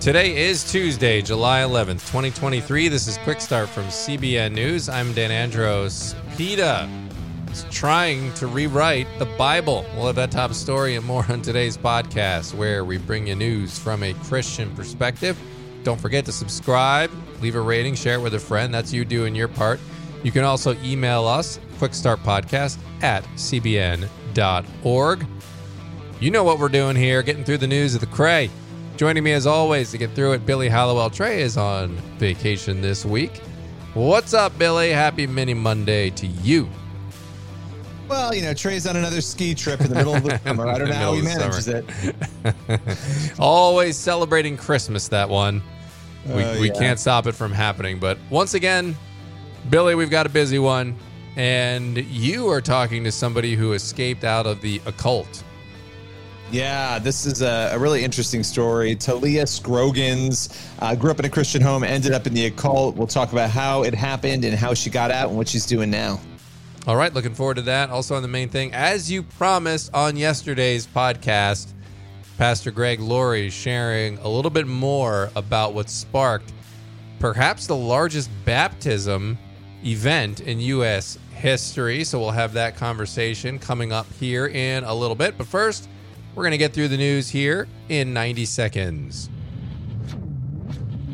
Today is Tuesday, July 11th, 2023. This is Quick Start from CBN News. I'm Dan Andros. PETA is trying to rewrite the Bible. We'll have that top story and more on today's podcast, where we bring you news from a Christian perspective. Don't forget to subscribe, leave a rating, share it with a friend. That's you doing your part. You can also email us, quickstartpodcast at cbn.org. You know what we're doing here, getting through the news of the Cray. Joining me as always to get through it, Billy Hallowell. Trey is on vacation this week. What's up, Billy? Happy Mini Monday to you. Well, you know, Trey's on another ski trip in the middle of the summer. I don't know how he manages it. Always celebrating Christmas, that one. We, Uh, we yeah. can't stop it from happening. But once again, Billy, we've got a busy one. And you are talking to somebody who escaped out of the occult. Yeah, this is a, a really interesting story. Talia Scroggins uh, grew up in a Christian home, ended up in the occult. We'll talk about how it happened and how she got out and what she's doing now. All right, looking forward to that. Also, on the main thing, as you promised on yesterday's podcast, Pastor Greg Laurie sharing a little bit more about what sparked perhaps the largest baptism event in U.S. history. So, we'll have that conversation coming up here in a little bit. But first, we're going to get through the news here in 90 seconds.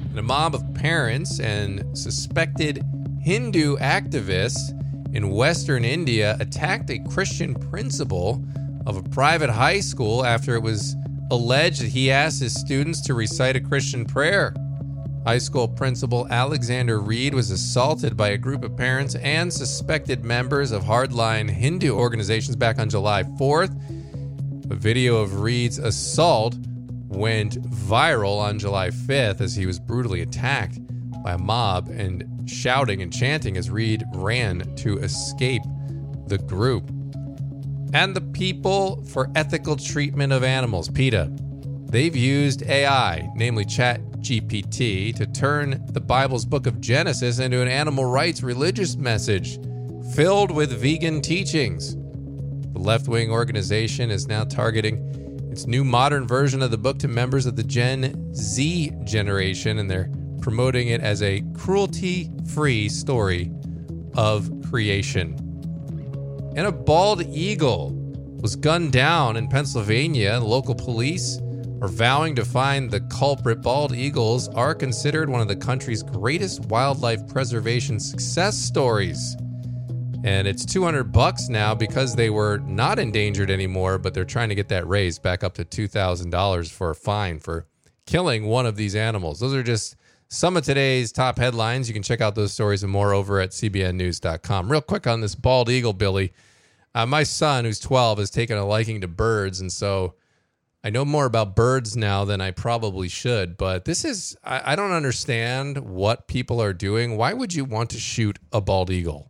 And a mob of parents and suspected Hindu activists in Western India attacked a Christian principal of a private high school after it was alleged that he asked his students to recite a Christian prayer. High school principal Alexander Reed was assaulted by a group of parents and suspected members of hardline Hindu organizations back on July 4th. A video of Reed's assault went viral on July 5th as he was brutally attacked by a mob and shouting and chanting as Reed ran to escape the group. And the People for Ethical Treatment of Animals, PETA, they've used AI, namely ChatGPT, to turn the Bible's book of Genesis into an animal rights religious message filled with vegan teachings. The left wing organization is now targeting its new modern version of the book to members of the Gen Z generation, and they're promoting it as a cruelty free story of creation. And a bald eagle was gunned down in Pennsylvania. Local police are vowing to find the culprit. Bald eagles are considered one of the country's greatest wildlife preservation success stories and it's 200 bucks now because they were not endangered anymore but they're trying to get that raised back up to $2000 for a fine for killing one of these animals. Those are just some of today's top headlines. You can check out those stories and more over at cbnnews.com real quick on this bald eagle billy. Uh, my son who's 12 has taken a liking to birds and so i know more about birds now than i probably should but this is I, I don't understand what people are doing. Why would you want to shoot a bald eagle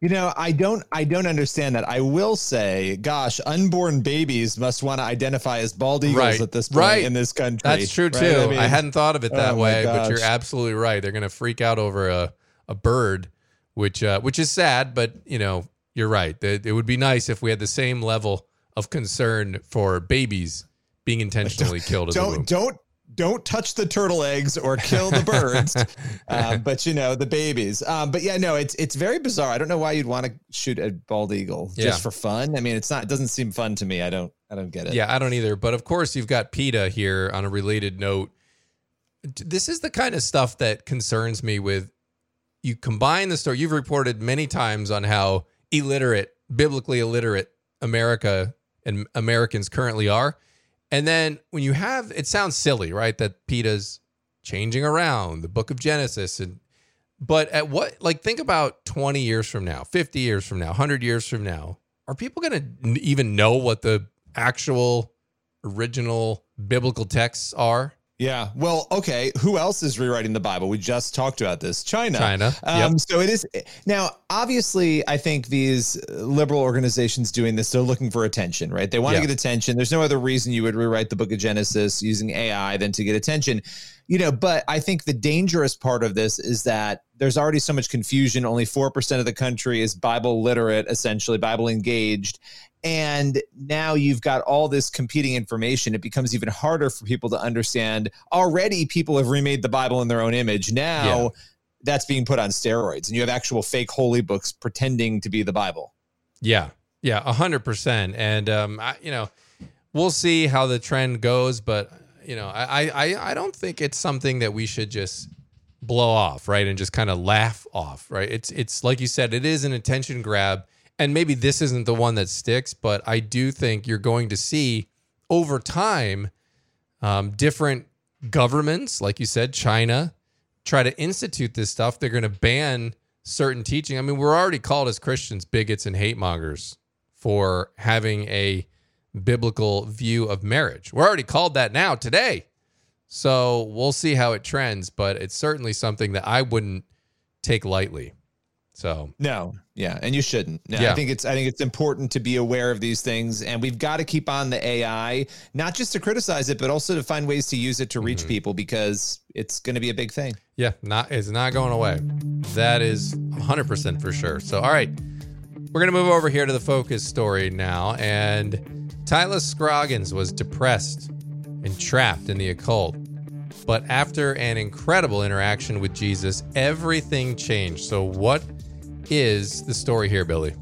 You know, I don't I don't understand that. I will say, gosh, unborn babies must want to identify as bald eagles Right. at this point Right. in this country. That's true right? too. I, mean, hadn't thought of it that oh way, but you're absolutely right. They're going to freak out over a, a bird, which uh, which is sad, but you know you're right. It, it would be nice if we had the same level of concern for babies being intentionally killed in the womb. don't don't don't touch the turtle eggs or kill the birds uh, but you know the babies um, but yeah no it's it's very bizarre i don't know why you'd want to shoot a bald eagle Yeah. just for fun i mean it's not it doesn't seem fun to me i don't i don't get it Yeah, I don't either. But of course, you've got PETA here on a related note. This is the kind of stuff that concerns me with you combine the story. You've reported many times on how illiterate, biblically illiterate America and Americans currently are. And then when you have, it sounds silly, right? That PETA's changing around the book of Genesis. And, but at what, like, think about 20 years from now, 50 years from now, 100 years from now. Are people going to even know what the actual original biblical texts are? Yeah. Well, okay. Who else is rewriting the Bible? We just talked about this. China. China, Um, yep. So it is now. Obviously, I think these liberal organizations doing this, they're looking for attention, right? They want Yeah. to get attention. There's no other reason you would rewrite the Book of Genesis using AI than to get attention, you know. But I think the dangerous part of this is that there's already so much confusion. Only four percent of the country is Bible literate, essentially Bible engaged. And now you've got all this competing information. It becomes even harder for people to understand. Already, people have remade the Bible in their own image. Now, yeah. that's being put on steroids, and you have actual fake holy books pretending to be the Bible. Yeah, yeah, a hundred percent. And um, I, you know, we'll see how the trend goes, but you know, I, I, I don't think it's something that we should just blow off, right, and just kind of laugh off, right? It's, it's like you said, it is an attention grab and maybe this isn't the one that sticks, but I do think you're going to see over time um, different governments, like you said, China, try to institute this stuff. They're going to ban certain teaching. I mean, we're already called as Christians bigots and hate mongers for having a biblical view of marriage. We're already called that now today. So we'll see how it trends, but it's certainly something that I wouldn't take lightly. So no, yeah, and you shouldn't. No, yeah. I think it's I think it's important to be aware of these things, and we've got to keep on the AI, not just to criticize it, but also to find ways to use it to reach mm-hmm. people because it's going to be a big thing. Yeah, not it's not going away. That is 100 percent for sure. So all right, we're gonna move over here to the focus story now, and Tyler Scroggins was depressed and trapped in the occult. But after an incredible interaction with Jesus, everything changed. So, what is the story here, Billy?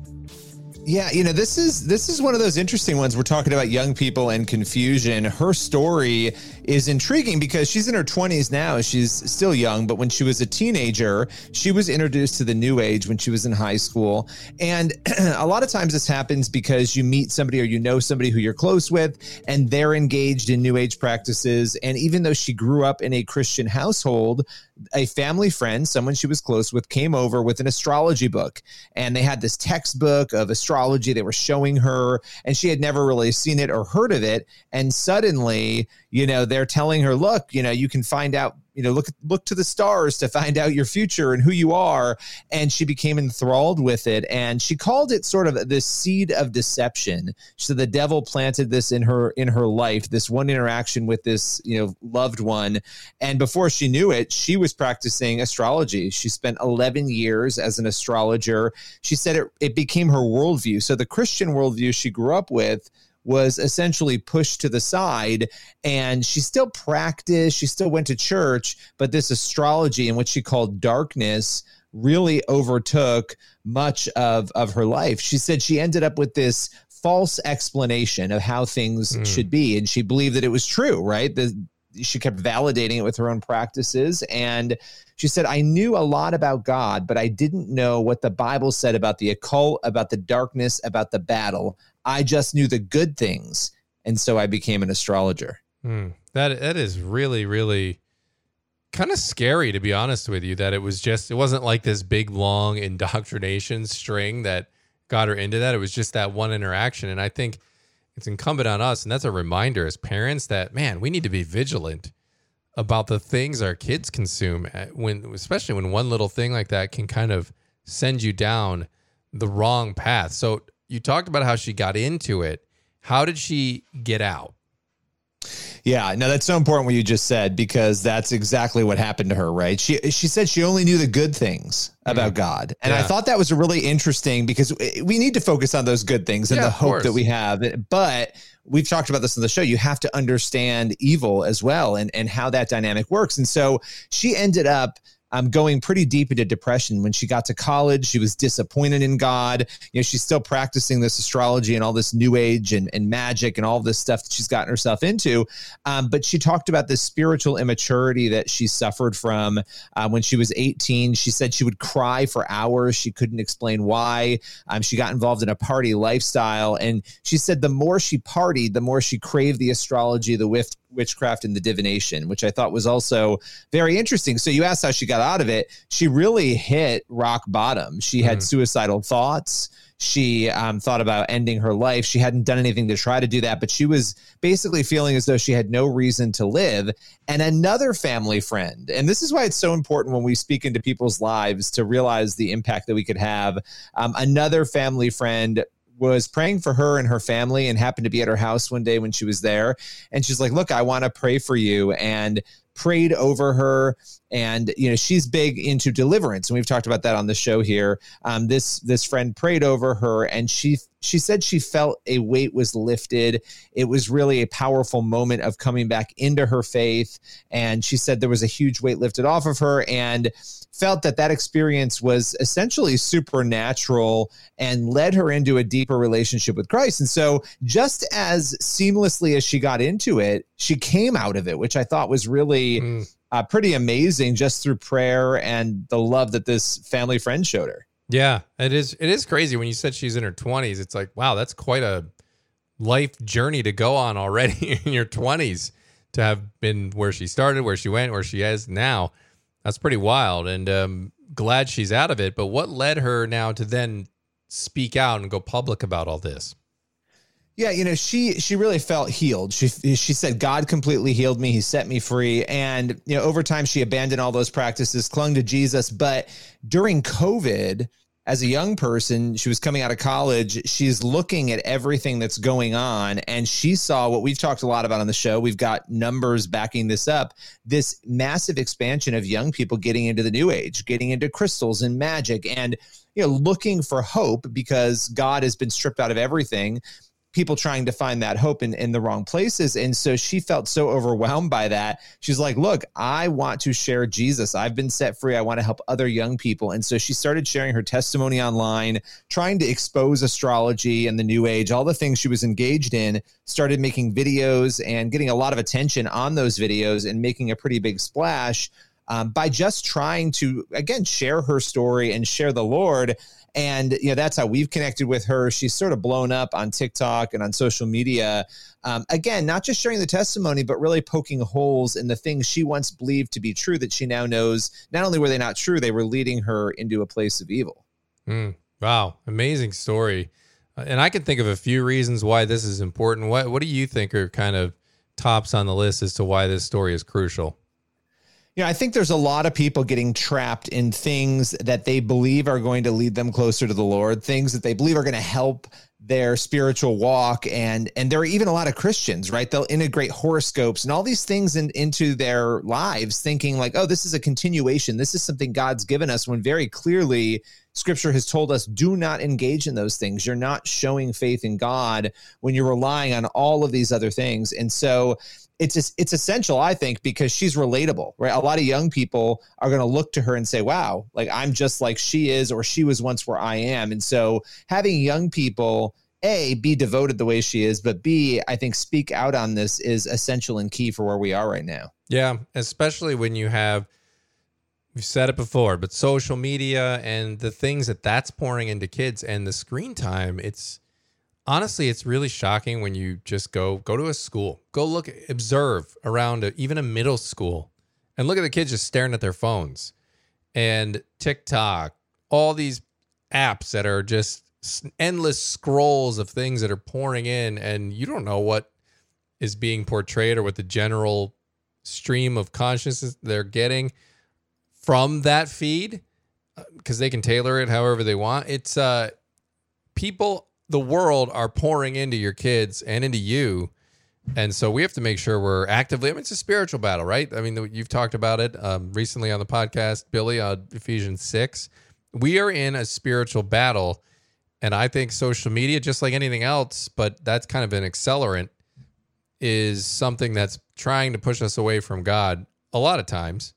Yeah, you know, this is this is one of those interesting ones. We're talking about young people and confusion. Her story is intriguing because she's in her 20s now. She's still young, but when she was a teenager, she was introduced to the new age when she was in high school. And a lot of times this happens because you meet somebody or you know somebody who you're close with and they're engaged in new age practices and even though she grew up in a Christian household, a family friend, someone she was close with, came over with an astrology book. And they had this textbook of astrology they were showing her, and she had never really seen it or heard of it. And suddenly, you know, they're telling her, look, you know, you can find out you know look look to the stars to find out your future and who you are. And she became enthralled with it. And she called it sort of the seed of deception. So the devil planted this in her in her life this one interaction with this you know loved one. And before she knew it she was practicing astrology. She spent 11 years as an astrologer. She said it, it became her worldview. So the christian worldview she grew up with was essentially pushed to the side and she still practiced she still went to church but this astrology and what she called darkness really overtook much of of her life. She said she ended up with this false explanation of how things mm. should be and she believed that it was true right? The, she kept validating it with her own practices and she said i knew a lot about god but i didn't know what the bible said about the occult about the darkness about the battle I just knew the good things. And so I became an astrologer. Mm, that that is really, really kind of scary to be honest with you, that it was just it wasn't like this big long indoctrination string that got her into that. It was just that one interaction. And I think it's incumbent on us, and that's a reminder as parents that man, we need to be vigilant about the things our kids consume uh, when especially when one little thing like that can kind of send you down the wrong path. So you talked about how she got into it. How did she get out? Yeah, no, that's so important what you just said because that's exactly what happened to her, right? She she said she only knew the good things about mm. God. And yeah. I thought that was really interesting because we need to focus on those good things and yeah, the hope that we have. But we've talked about this on the show. You have to understand evil as well and, and how that dynamic works. And so she ended up um, going pretty deep into depression. When she got to college, she was disappointed in God. You know, she's still practicing this astrology and all this new age and, and magic and all this stuff that she's gotten herself into. Um, but she talked about this spiritual immaturity that she suffered from uh, when she was 18. She said she would cry for hours. She couldn't explain why. Um, she got involved in a party lifestyle. And she said the more she partied, the more she craved the astrology, the witch, witchcraft, and the divination, which I thought was also very interesting. So you asked how she got out of it. She really hit rock bottom. She had mm. suicidal thoughts. She um, thought about ending her life. She hadn't done anything to try to do that, but she was basically feeling as though she had no reason to live. And another family friend, and this is why it's so important when we speak into people's lives to realize the impact that we could have. Um, another family friend was praying for her and her family and happened to be at her house one day when she was there. And she's like, Look, I want to pray for you. And prayed over her and you know she's big into deliverance and we've talked about that on the show here um, this this friend prayed over her and she she said she felt a weight was lifted it was really a powerful moment of coming back into her faith and she said there was a huge weight lifted off of her and felt that that experience was essentially supernatural and led her into a deeper relationship with Christ. And so, just as seamlessly as she got into it, she came out of it, which I thought was really mm. uh, pretty amazing just through prayer and the love that this family friend showed her. Yeah, it is. It is crazy when you said she's in her 20s. It's like, wow, that's quite a life journey to go on already in your 20s to have been where she started, where she went, where she is now. That's pretty wild, and um, glad she's out of it. But what led her now to then speak out and go public about all this? Yeah, you know, she she really felt healed. She she said God completely healed me. He set me free. And you know, over time she abandoned all those practices, clung to Jesus, but during COVID, as a young person, she was coming out of college. She's looking at everything that's going on, and she saw what we've talked a lot about on the show. We've got numbers backing this up this massive expansion of young people getting into the new age, getting into crystals and magic, and you know, looking for hope because God has been stripped out of everything people trying to find that hope in, in the wrong places. And so she felt so overwhelmed by that. She's like, Look, I want to share Jesus. I've been set free. I want to help other young people. And so she started sharing her testimony online, trying to expose astrology and the new age, all the things she was engaged in, started making videos and getting a lot of attention on those videos and making a pretty big splash. Um, by just trying to again share her story and share the Lord. And you know that's how we've connected with her. She's sort of blown up on tiktok and on social media. Um, again not just sharing the testimony but really poking holes in the things she once believed to be true that she now knows. Not only were they not true they were leading her into a place of evil. Mm, wow. Amazing story. Uh, and i can think of a few reasons why this is important. What, what do you think are kind of tops on the list as to why this story is crucial you know, I think there's a lot of people getting trapped in things that they believe are going to lead them closer to the Lord, things that they believe are going to help their spiritual walk and and there are even a lot of Christians, right? They'll integrate horoscopes and all these things in, into their lives thinking like, "Oh, this is a continuation. This is something God's given us." When very clearly scripture has told us do not engage in those things. You're not showing faith in God when you're relying on all of these other things. And so it's just, it's essential, I think, because she's relatable, right? A lot of young people are going to look to her and say, "Wow, like I'm just like she is, or she was once where I am." And so, having young people a be devoted the way she is, but b I think speak out on this is essential and key for where we are right now. Yeah, especially when you have we've said it before, but social media and the things that that's pouring into kids and the screen time, it's honestly, it's really shocking when you just go go to a school, go look, observe around a, even a middle school, and look at the kids just staring at their phones and TikTok, all these apps that are just endless scrolls of things that are pouring in, and you don't know what is being portrayed or what the general stream of consciousness they're getting from that feed because uh, they can tailor it however they want. It's uh people the world are pouring into your kids and into you. And so we have to make sure we're actively. I mean, it's a spiritual battle, right? I mean, you've talked about it um, recently on the podcast, Billy, on Ephesians 6. We are in a spiritual battle. And I think social media, just like anything else, but that's kind of an accelerant, is something that's trying to push us away from God a lot of times.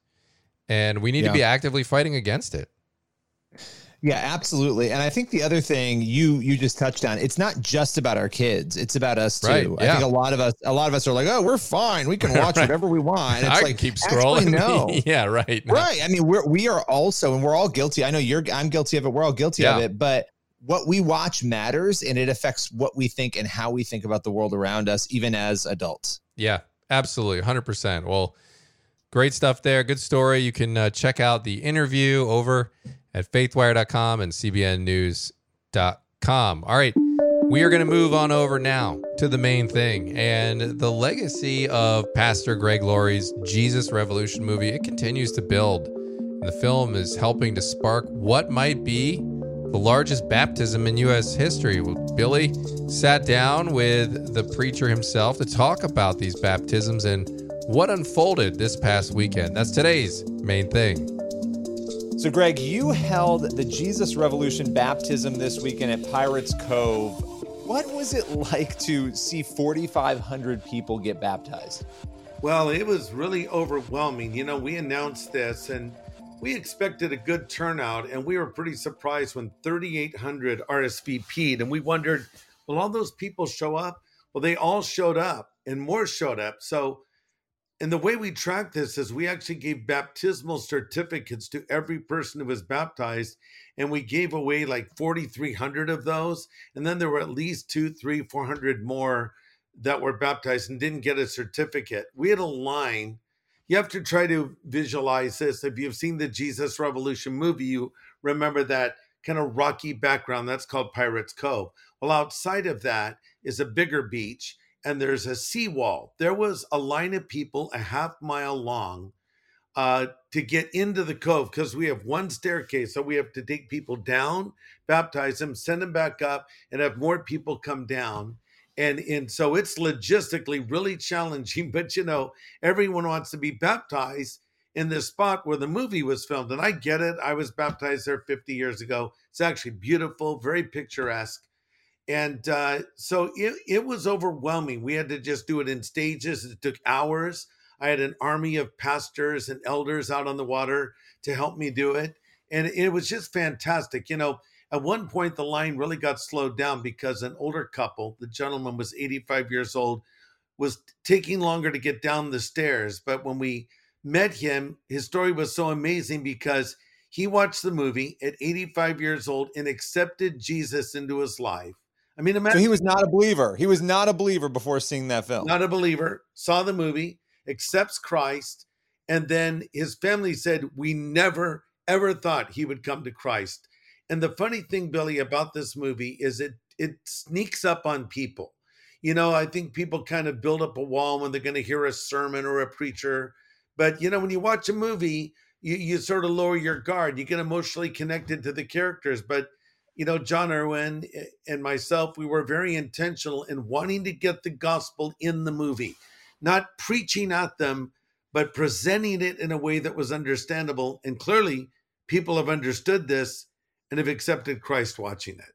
And we need yeah. to be actively fighting against it. Yeah, absolutely. And I think the other thing you you just touched on, it's not just about our kids; it's about us too. Right, yeah. I think a lot of us a lot of us are like, "Oh, we're fine. We can watch right. whatever we want." It's I like keep scrolling. no, yeah, right, no. right. I mean, we're we are also, and we're all guilty. I know you're. I'm guilty of it. We're all guilty yeah. of it. But what we watch matters, and it affects what we think and how we think about the world around us, even as adults. Yeah, absolutely, hundred percent. Well. Great stuff there. Good story. You can uh, check out the interview over at faithwire.com and cbnnews.com. All right, we are going to move on over now to the main thing and the legacy of Pastor Greg Laurie's Jesus Revolution movie. It continues to build. And the film is helping to spark what might be the largest baptism in U.S. history. Billy sat down with the preacher himself to talk about these baptisms and what unfolded this past weekend. That's today's main thing. So, Greg, you held the Jesus Revolution baptism this weekend at Pirates Cove. What was it like to see 4,500 people get baptized? Well, it was really overwhelming. You know, we announced this and we expected a good turnout, and we were pretty surprised when 3,800 RSVP'd. And we wondered, will all those people show up? Well, they all showed up, and more showed up. So, and the way we track this is we actually gave baptismal certificates to every person who was baptized, and we gave away like 4,300 of those. And then there were at least two, three, 400 more that were baptized and didn't get a certificate. We had a line you have to try to visualize this. If you've seen the Jesus Revolution movie, you remember that kind of rocky background. That's called Pirates Cove. Well, outside of that is a bigger beach and there's a seawall. There was a line of people a half mile long uh, to get into the cove because we have one staircase. So we have to take people down, baptize them, send them back up, and have more people come down and and so it's logistically really challenging but you know everyone wants to be baptized in this spot where the movie was filmed and i get it i was baptized there 50 years ago it's actually beautiful very picturesque and uh, so it, it was overwhelming. We had to just do it in stages. It took hours. I had an army of pastors and elders out on the water to help me do it. And it was just fantastic. You know at one point, the line really got slowed down because an older couple, the gentleman was 85 years old, was taking longer to get down the stairs. But when we met him, his story was so amazing because he watched the movie at 85 years old and accepted Jesus into his life. I mean, imagine, so he was not a believer. He was not a believer before seeing that film. Not a believer. Saw the movie, accepts Christ, and then his family said, "We never ever thought he would come to Christ." And the funny thing, Billy, about this movie is it it sneaks up on people. You know, I think people kind of build up a wall when they're going to hear a sermon or a preacher. But you know, when you watch a movie, you, you sort of lower your guard. You get emotionally connected to the characters. But you know, Jon Erwin eh, and myself, we were very intentional in wanting to get the gospel in the movie, not preaching at them, but presenting it in a way that was understandable. And clearly, people have understood this and have accepted Christ watching it.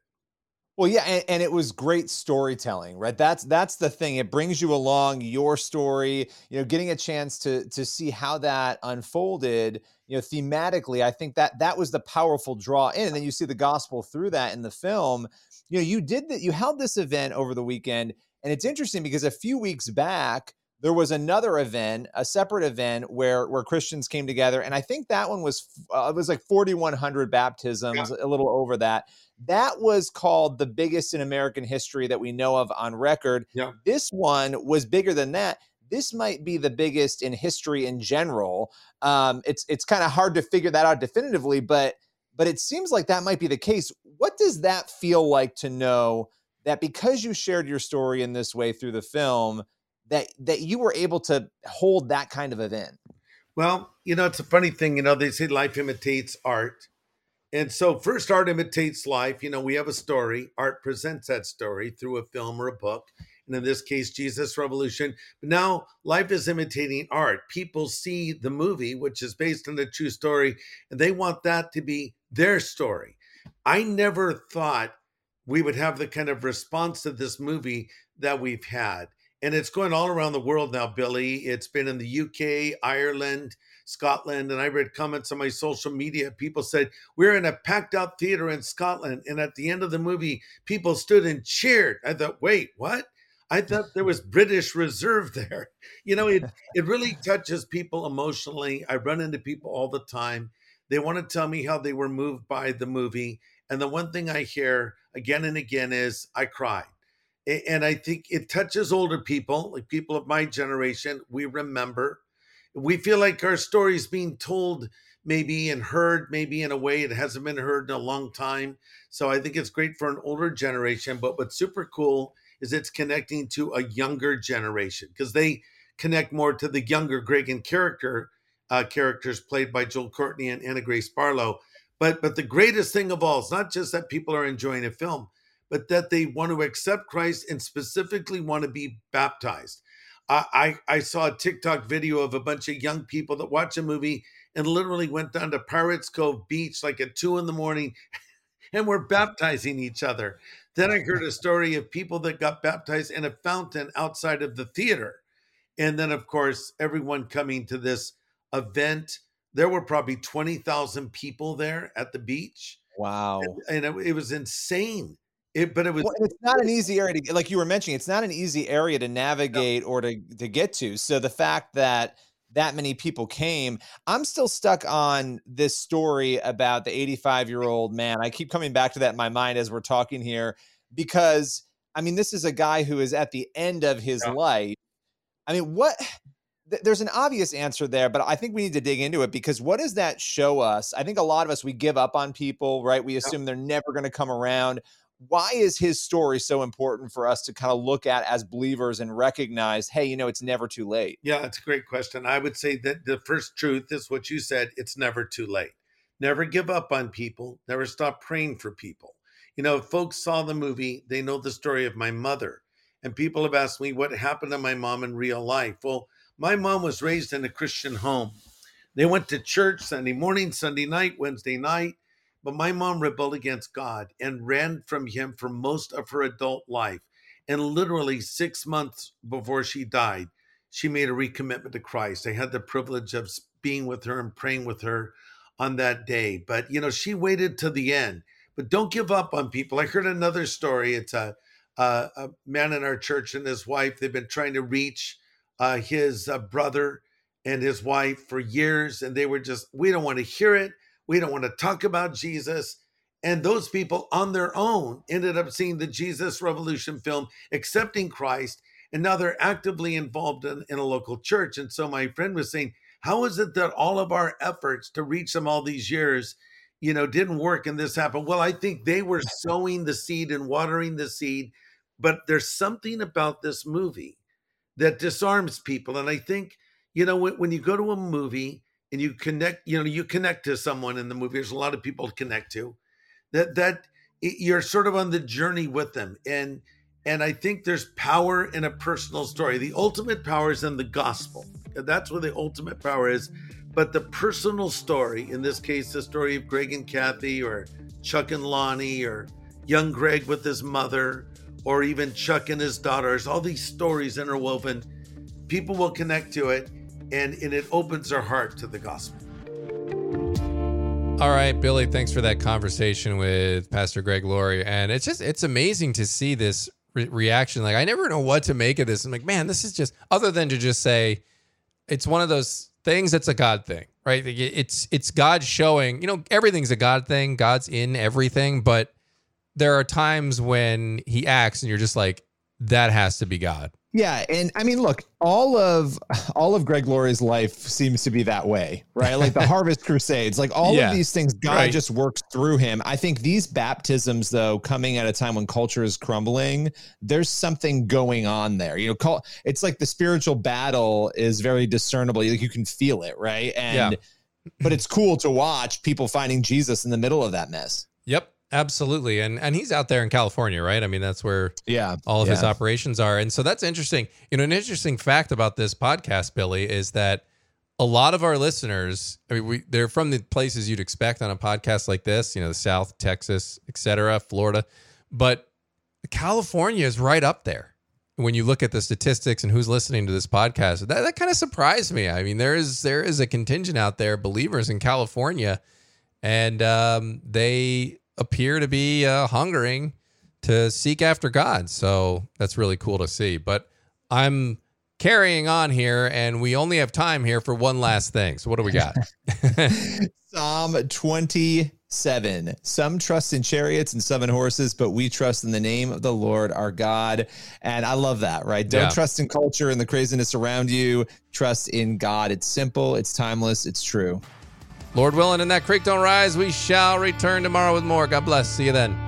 Well, yeah, and, and, it was great storytelling, right? That's that's the thing. It brings you along your story. You know, getting a chance to to see how that unfolded. You know, thematically, I think that that was the powerful draw in. And then you see the gospel through that in the film. You know, you did that. You held this event over the weekend, and it's interesting because a few weeks back there was another event, a separate event where where Christians came together, and I think that one was uh, it was like 4,100 baptisms, yeah. a little over that. That was called the biggest in American history that we know of on record. Yeah. This one was bigger than that. This might be the biggest in history in general. Um, it's it's kind of hard to figure that out definitively, but but it seems like that might be the case. What does that feel like to know that because you shared your story in this way through the film? That that you were able to hold that kind of event? Well, you know, it's a funny thing. You know, they say life imitates art. And so, first, art imitates life. You know, we have a story. Art presents that story through a film or a book. And in this case, Jesus Revolution. But now, life is imitating art. People see the movie, which is based on a true story, and they want that to be their story. I never thought we would have the kind of response to this movie that we've had and it's going all around the world now, Billy. It's been in the UK, Ireland, Scotland, and I read comments on my social media. People said, We're in a packed out theater in Scotland. And at the end of the movie, people stood and cheered. I thought, Wait, what? I thought there was British Reserve there. You know, it, it really touches people emotionally. I run into people all the time. They want to tell me how they were moved by the movie. And the one thing I hear again and again is, I cried and I think it touches older people, like people of my generation. We remember, we feel like our story is being told, maybe and heard, maybe in a way it hasn't been heard in a long time. So I think it's great for an older generation. But what's super cool is it's connecting to a younger generation because they connect more to the younger Greg and character uh, characters played by Joel Courtney and Anna Grace Barlow. But but the greatest thing of all is not just that people are enjoying a film, but that they want to accept Christ and specifically want to be baptized. I, I I saw a TikTok video of a bunch of young people that watch a movie and literally went down to Pirates Cove Beach like at two in the morning and were baptizing each other. Then I heard a story of people that got baptized in a fountain outside of the theater. And then, of course, everyone coming to this event. There were probably 20,000 people there at the beach. Wow. And, and it, it, was insane. It, but it was. Well, it's not an easy area to, like you were mentioning, it's not an easy area to navigate no. or to, to get to. So the fact that that many people came. I'm still stuck on this story about the 85 year old man. I keep coming back to that in my mind as we're talking here because, I mean, this is a guy who is at the end of his yeah. life. I mean, what? There's an obvious answer there, but I think we need to dig into it because what does that show us? I think a lot of us, we give up on people, right? We assume they're never going to come around why is his story so important for us to kind of look at as believers and recognize hey you know it's never too late. Yeah it's a great question. I would say that the first truth is what you said it's never too late. Never give up on people never stop praying for people. You know folks saw the movie they know the story of my mother and people have asked me what happened to my mom in real life? Well my mom was raised in a christian home. They went to church sunday morning sunday night wednesday night but my mom rebelled against God and ran from him for most of her adult life. And literally six months before she died, she made a recommitment to Christ. I had the privilege of being with her and praying with her on that day. But, you know, she waited to the end. But don't give up on people. I heard another story. It's a, a, a man in our church and his wife. They've been trying to reach uh, his uh, brother and his wife for years. And they were just, we don't want to hear it. We don't want to talk about Jesus. And those people on their own ended up seeing the Jesus Revolution film, accepting Christ, and now they're actively involved in, in a local church. And so my friend was saying, How is it that all of our efforts to reach them all these years, you know, didn't work and this happened? Well, I think they were sowing the seed and watering the seed, but there's something about this movie that disarms people. And I think, you know, when, when you go to a movie, and you connect you know you connect to someone in the movie there's a lot of people to connect to that that you're sort of on the journey with them and and i think there's power in a personal story. The ultimate power is in the gospel that's where the ultimate power is but the personal story in this case the story of greg and kathy or chuck and lonnie or young greg with his mother or even chuck and his daughters all these stories interwoven people will connect to it and, and it opens our heart to the gospel. All right, Billy, thanks for that conversation with Pastor Greg Laurie. And it's just, it's amazing to see this re- reaction. Like, I never know what to make of this. I'm like, man, this is just, other than to just say, it's one of those things that's a God thing, right? It's, it's God showing, you know, everything's a God thing. God's in everything. But there are times when he acts and you're just like, that has to be God. Yeah, and I mean, look, all of all of Greg Laurie's life seems to be that way, right? Like the Harvest Crusades, like all yeah, of these things, God right. just works through him. I think these baptisms, though, coming at a time when culture is crumbling, there's something going on there. You know, call it's like the spiritual battle is very discernible. Like you can feel it, right? And yeah. but it's cool to watch people finding Jesus in the middle of that mess. Yep. Absolutely. And and he's out there in California, right? I mean, that's where yeah, all of yeah. his operations are. And so that's interesting. You know, an interesting fact about this podcast, Billy, is that a lot of our listeners, I mean, we they're from the places you'd expect on a podcast like this, you know, the South, Texas, etc., Florida. But California is right up there when you look at the statistics and who's listening to this podcast. That that kind of surprised me. I mean, there is there is a contingent out there, believers in California, and um, they appear to be uh, hungering to seek after God. So that's really cool to see. But I'm carrying on here, and we only have time here for one last thing. So what do we got? Psalm 27. Some trust in chariots and some in horses, but we trust in the name of the Lord our God. And I love that, right? Don't yeah. trust in culture and the craziness around you. Trust in God. It's simple, it's timeless, it's true. Lord willing, and that creek don't rise, we shall return tomorrow with more. God bless. See you then.